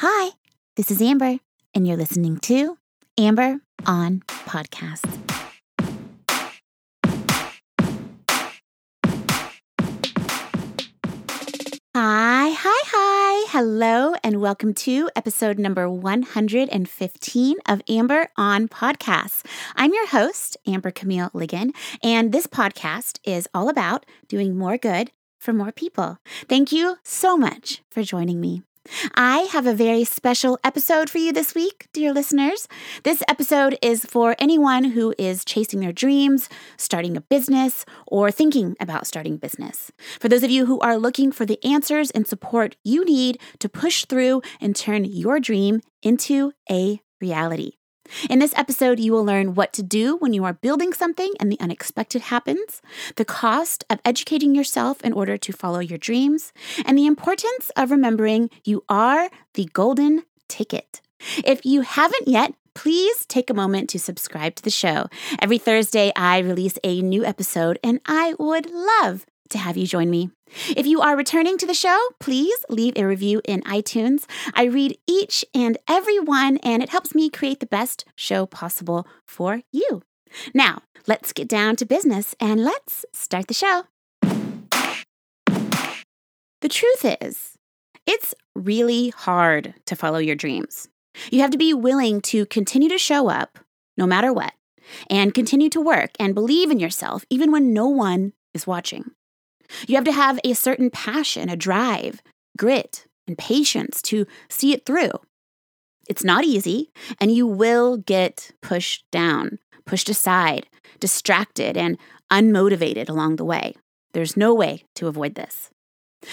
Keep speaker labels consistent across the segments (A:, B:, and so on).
A: Hi, this is Amber, and you're listening to Amber on Podcast. Hi, hi, hi. Hello, and welcome to episode number 115 of Amber on Podcasts. I'm your host, Amber Camille Ligon, and this podcast is all about doing more good for more people. Thank you so much for joining me. I have a very special episode for you this week, dear listeners. This episode is for anyone who is chasing their dreams, starting a business, or thinking about starting business. For those of you who are looking for the answers and support you need to push through and turn your dream into a reality. In this episode, you will learn what to do when you are building something and the unexpected happens, the cost of educating yourself in order to follow your dreams, and the importance of remembering you are the golden ticket. If you haven't yet, please take a moment to subscribe to the show. Every Thursday, I release a new episode, and I would love to have you join me. If you are returning to the show, please leave a review in iTunes. I read each and every one, and it helps me create the best show possible for you. Now, let's get down to business and let's start the show. The truth is, it's really hard to follow your dreams. You have to be willing to continue to show up no matter what, and continue to work and believe in yourself even when no one is watching. You have to have a certain passion, a drive, grit, and patience to see it through. It's not easy, and you will get pushed down, pushed aside, distracted, and unmotivated along the way. There's no way to avoid this.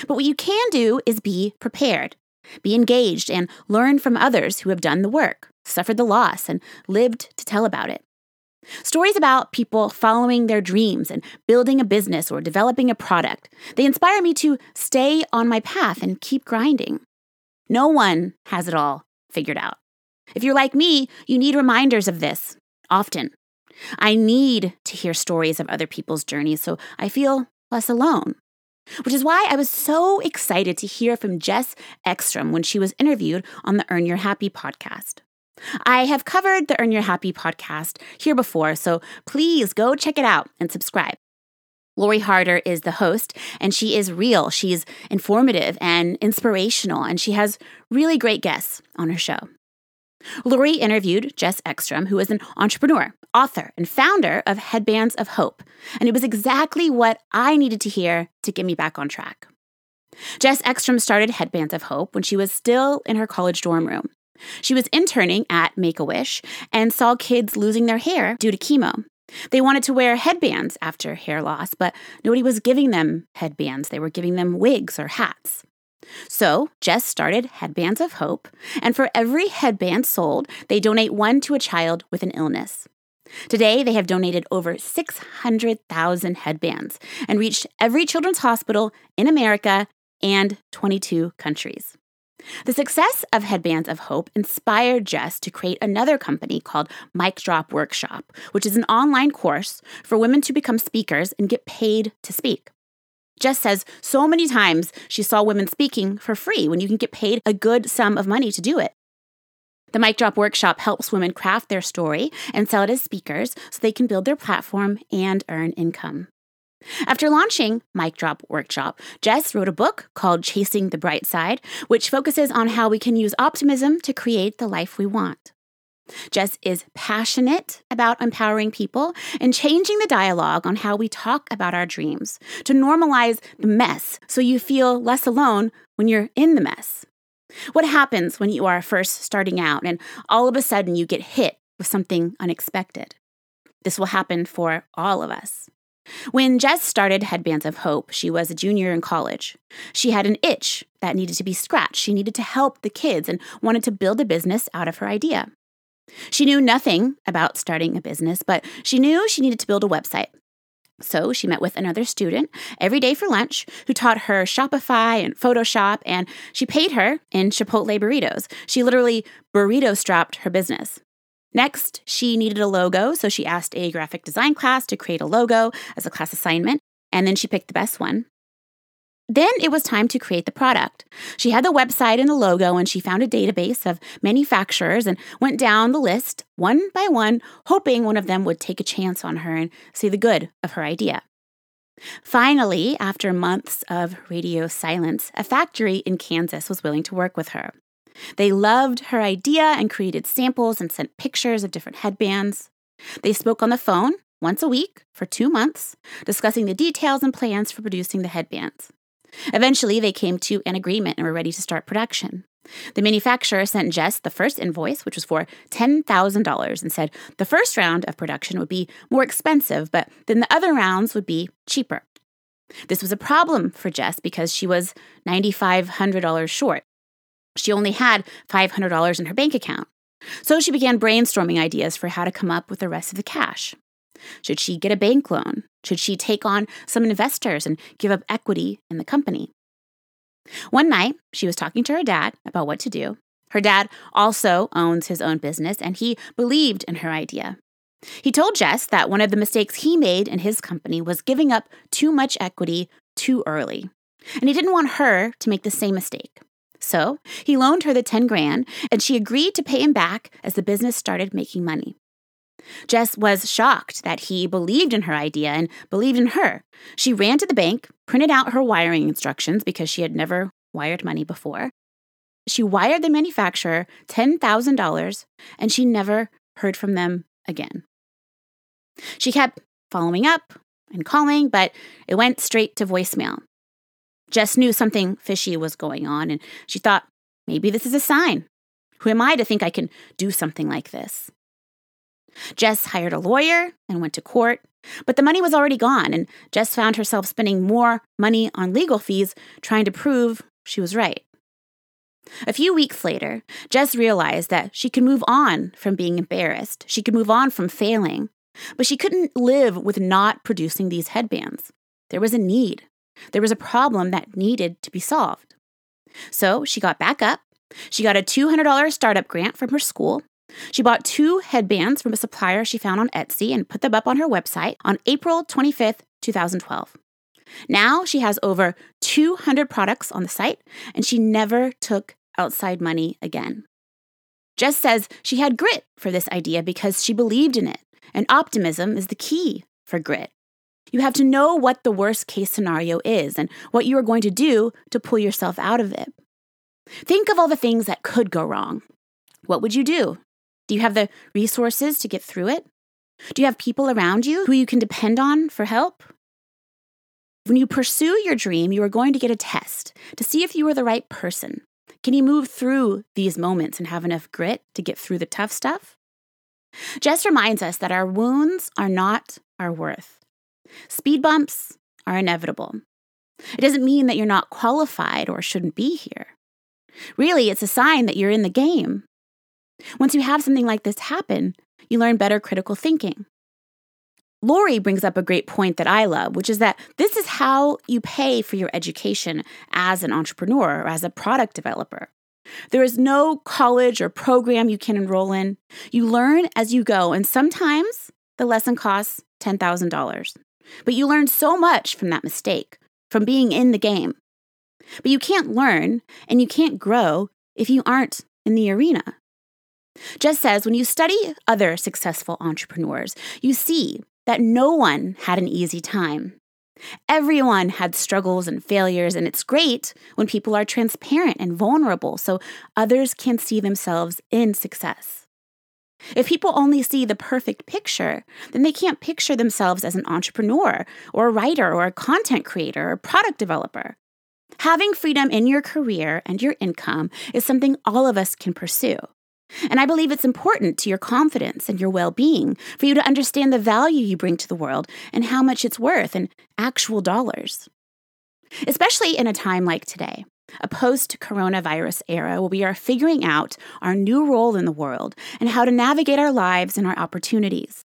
A: But what you can do is be prepared, be engaged, and learn from others who have done the work, suffered the loss, and lived to tell about it. Stories about people following their dreams and building a business or developing a product. They inspire me to stay on my path and keep grinding. No one has it all figured out. If you're like me, you need reminders of this often. I need to hear stories of other people's journeys so I feel less alone. Which is why I was so excited to hear from Jess Ekstrom when she was interviewed on the Earn Your Happy podcast. I have covered the Earn Your Happy podcast here before, so please go check it out and subscribe. Lori Harder is the host, and she is real. She's informative and inspirational, and she has really great guests on her show. Lori interviewed Jess Ekstrom, who is an entrepreneur, author, and founder of Headbands of Hope, and it was exactly what I needed to hear to get me back on track. Jess Ekstrom started Headbands of Hope when she was still in her college dorm room. She was interning at Make a Wish and saw kids losing their hair due to chemo. They wanted to wear headbands after hair loss, but nobody was giving them headbands. They were giving them wigs or hats. So Jess started Headbands of Hope, and for every headband sold, they donate one to a child with an illness. Today, they have donated over 600,000 headbands and reached every children's hospital in America and 22 countries. The success of Headbands of Hope inspired Jess to create another company called Mic Drop Workshop, which is an online course for women to become speakers and get paid to speak. Jess says so many times she saw women speaking for free when you can get paid a good sum of money to do it. The Mic Drop Workshop helps women craft their story and sell it as speakers so they can build their platform and earn income. After launching Mic Drop Workshop, Jess wrote a book called Chasing the Bright Side, which focuses on how we can use optimism to create the life we want. Jess is passionate about empowering people and changing the dialogue on how we talk about our dreams to normalize the mess so you feel less alone when you're in the mess. What happens when you are first starting out and all of a sudden you get hit with something unexpected? This will happen for all of us. When Jess started Headbands of Hope, she was a junior in college. She had an itch that needed to be scratched. She needed to help the kids and wanted to build a business out of her idea. She knew nothing about starting a business, but she knew she needed to build a website. So she met with another student every day for lunch who taught her Shopify and Photoshop, and she paid her in Chipotle burritos. She literally burrito strapped her business. Next, she needed a logo, so she asked a graphic design class to create a logo as a class assignment, and then she picked the best one. Then it was time to create the product. She had the website and the logo, and she found a database of manufacturers and went down the list one by one, hoping one of them would take a chance on her and see the good of her idea. Finally, after months of radio silence, a factory in Kansas was willing to work with her. They loved her idea and created samples and sent pictures of different headbands. They spoke on the phone once a week for two months, discussing the details and plans for producing the headbands. Eventually, they came to an agreement and were ready to start production. The manufacturer sent Jess the first invoice, which was for $10,000, and said the first round of production would be more expensive, but then the other rounds would be cheaper. This was a problem for Jess because she was $9,500 short. She only had $500 in her bank account. So she began brainstorming ideas for how to come up with the rest of the cash. Should she get a bank loan? Should she take on some investors and give up equity in the company? One night, she was talking to her dad about what to do. Her dad also owns his own business, and he believed in her idea. He told Jess that one of the mistakes he made in his company was giving up too much equity too early. And he didn't want her to make the same mistake. So he loaned her the 10 grand, and she agreed to pay him back as the business started making money. Jess was shocked that he believed in her idea and believed in her. She ran to the bank, printed out her wiring instructions because she had never wired money before. She wired the manufacturer $10,000 and she never heard from them again. She kept following up and calling, but it went straight to voicemail. Jess knew something fishy was going on and she thought, maybe this is a sign. Who am I to think I can do something like this? Jess hired a lawyer and went to court, but the money was already gone, and Jess found herself spending more money on legal fees trying to prove she was right. A few weeks later, Jess realized that she could move on from being embarrassed. She could move on from failing, but she couldn't live with not producing these headbands. There was a need. There was a problem that needed to be solved. So she got back up. She got a $200 startup grant from her school she bought two headbands from a supplier she found on Etsy and put them up on her website on April 25th, 2012. Now she has over 200 products on the site and she never took outside money again. Jess says she had grit for this idea because she believed in it, and optimism is the key for grit. You have to know what the worst case scenario is and what you are going to do to pull yourself out of it. Think of all the things that could go wrong. What would you do? Do you have the resources to get through it? Do you have people around you who you can depend on for help? When you pursue your dream, you are going to get a test to see if you are the right person. Can you move through these moments and have enough grit to get through the tough stuff? Jess reminds us that our wounds are not our worth. Speed bumps are inevitable. It doesn't mean that you're not qualified or shouldn't be here. Really, it's a sign that you're in the game once you have something like this happen, you learn better critical thinking. Lori brings up a great point that I love, which is that this is how you pay for your education as an entrepreneur or as a product developer. There is no college or program you can enroll in. You learn as you go, and sometimes the lesson costs $10,000. But you learn so much from that mistake, from being in the game. But you can't learn and you can't grow if you aren't in the arena. Jess says when you study other successful entrepreneurs, you see that no one had an easy time. Everyone had struggles and failures, and it's great when people are transparent and vulnerable so others can see themselves in success. If people only see the perfect picture, then they can't picture themselves as an entrepreneur or a writer or a content creator or product developer. Having freedom in your career and your income is something all of us can pursue. And I believe it's important to your confidence and your well being for you to understand the value you bring to the world and how much it's worth in actual dollars. Especially in a time like today, a post coronavirus era where we are figuring out our new role in the world and how to navigate our lives and our opportunities.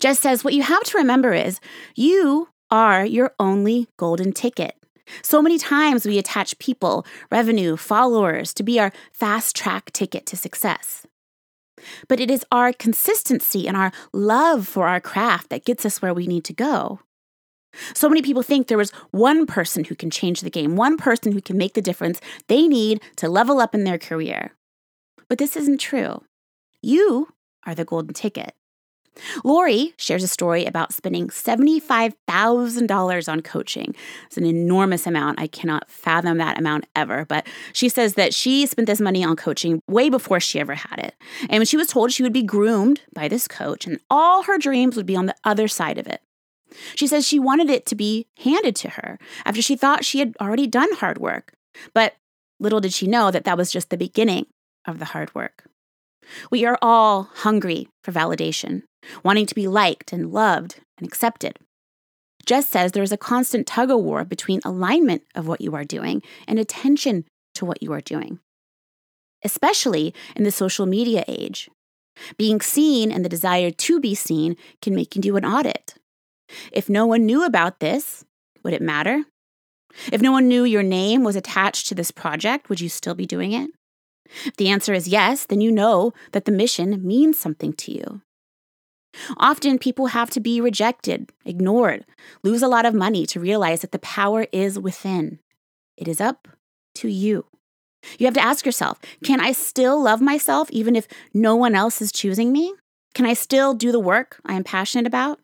A: Jess says what you have to remember is you are your only golden ticket. So many times we attach people, revenue, followers to be our fast track ticket to success. But it is our consistency and our love for our craft that gets us where we need to go. So many people think there is one person who can change the game, one person who can make the difference they need to level up in their career. But this isn't true. You are the golden ticket. Lori shares a story about spending $75,000 on coaching. It's an enormous amount. I cannot fathom that amount ever. But she says that she spent this money on coaching way before she ever had it. And when she was told she would be groomed by this coach and all her dreams would be on the other side of it. She says she wanted it to be handed to her after she thought she had already done hard work. But little did she know that that was just the beginning of the hard work. We are all hungry for validation, wanting to be liked and loved and accepted. Jess says there is a constant tug of war between alignment of what you are doing and attention to what you are doing, especially in the social media age. Being seen and the desire to be seen can make you do an audit. If no one knew about this, would it matter? If no one knew your name was attached to this project, would you still be doing it? If the answer is yes, then you know that the mission means something to you. Often people have to be rejected, ignored, lose a lot of money to realize that the power is within. It is up to you. You have to ask yourself can I still love myself even if no one else is choosing me? Can I still do the work I am passionate about?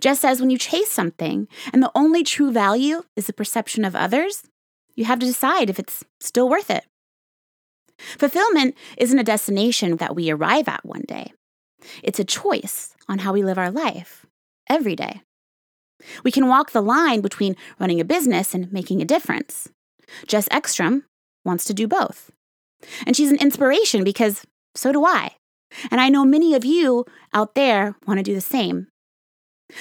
A: Jess says when you chase something and the only true value is the perception of others, you have to decide if it's still worth it. Fulfillment isn't a destination that we arrive at one day. It's a choice on how we live our life every day. We can walk the line between running a business and making a difference. Jess Ekstrom wants to do both. And she's an inspiration because so do I. And I know many of you out there want to do the same.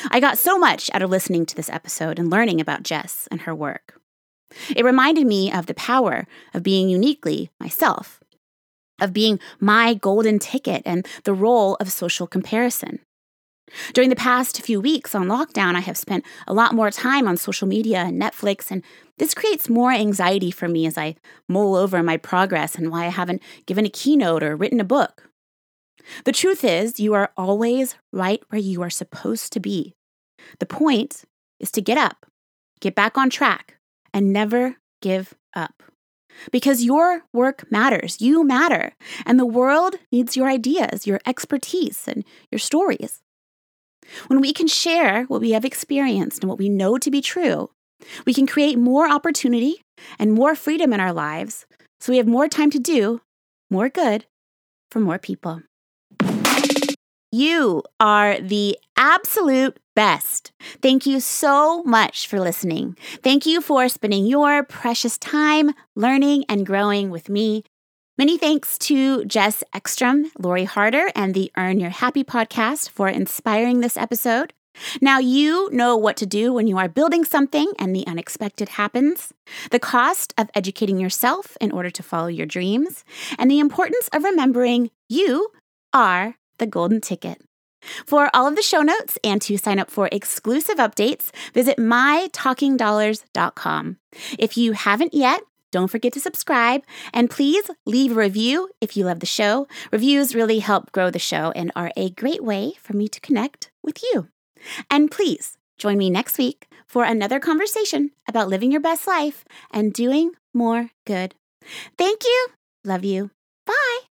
A: I got so much out of listening to this episode and learning about Jess and her work. It reminded me of the power of being uniquely myself, of being my golden ticket and the role of social comparison. During the past few weeks on lockdown, I have spent a lot more time on social media and Netflix, and this creates more anxiety for me as I mull over my progress and why I haven't given a keynote or written a book. The truth is, you are always right where you are supposed to be. The point is to get up, get back on track, and never give up. Because your work matters, you matter, and the world needs your ideas, your expertise, and your stories. When we can share what we have experienced and what we know to be true, we can create more opportunity and more freedom in our lives so we have more time to do more good for more people. You are the absolute best. Thank you so much for listening. Thank you for spending your precious time learning and growing with me. Many thanks to Jess Ekstrom, Lori Harder, and the Earn Your Happy podcast for inspiring this episode. Now you know what to do when you are building something and the unexpected happens, the cost of educating yourself in order to follow your dreams, and the importance of remembering you are the golden ticket. For all of the show notes and to sign up for exclusive updates, visit mytalkingdollars.com. If you haven't yet, don't forget to subscribe and please leave a review if you love the show. Reviews really help grow the show and are a great way for me to connect with you. And please join me next week for another conversation about living your best life and doing more good. Thank you. Love you. Bye.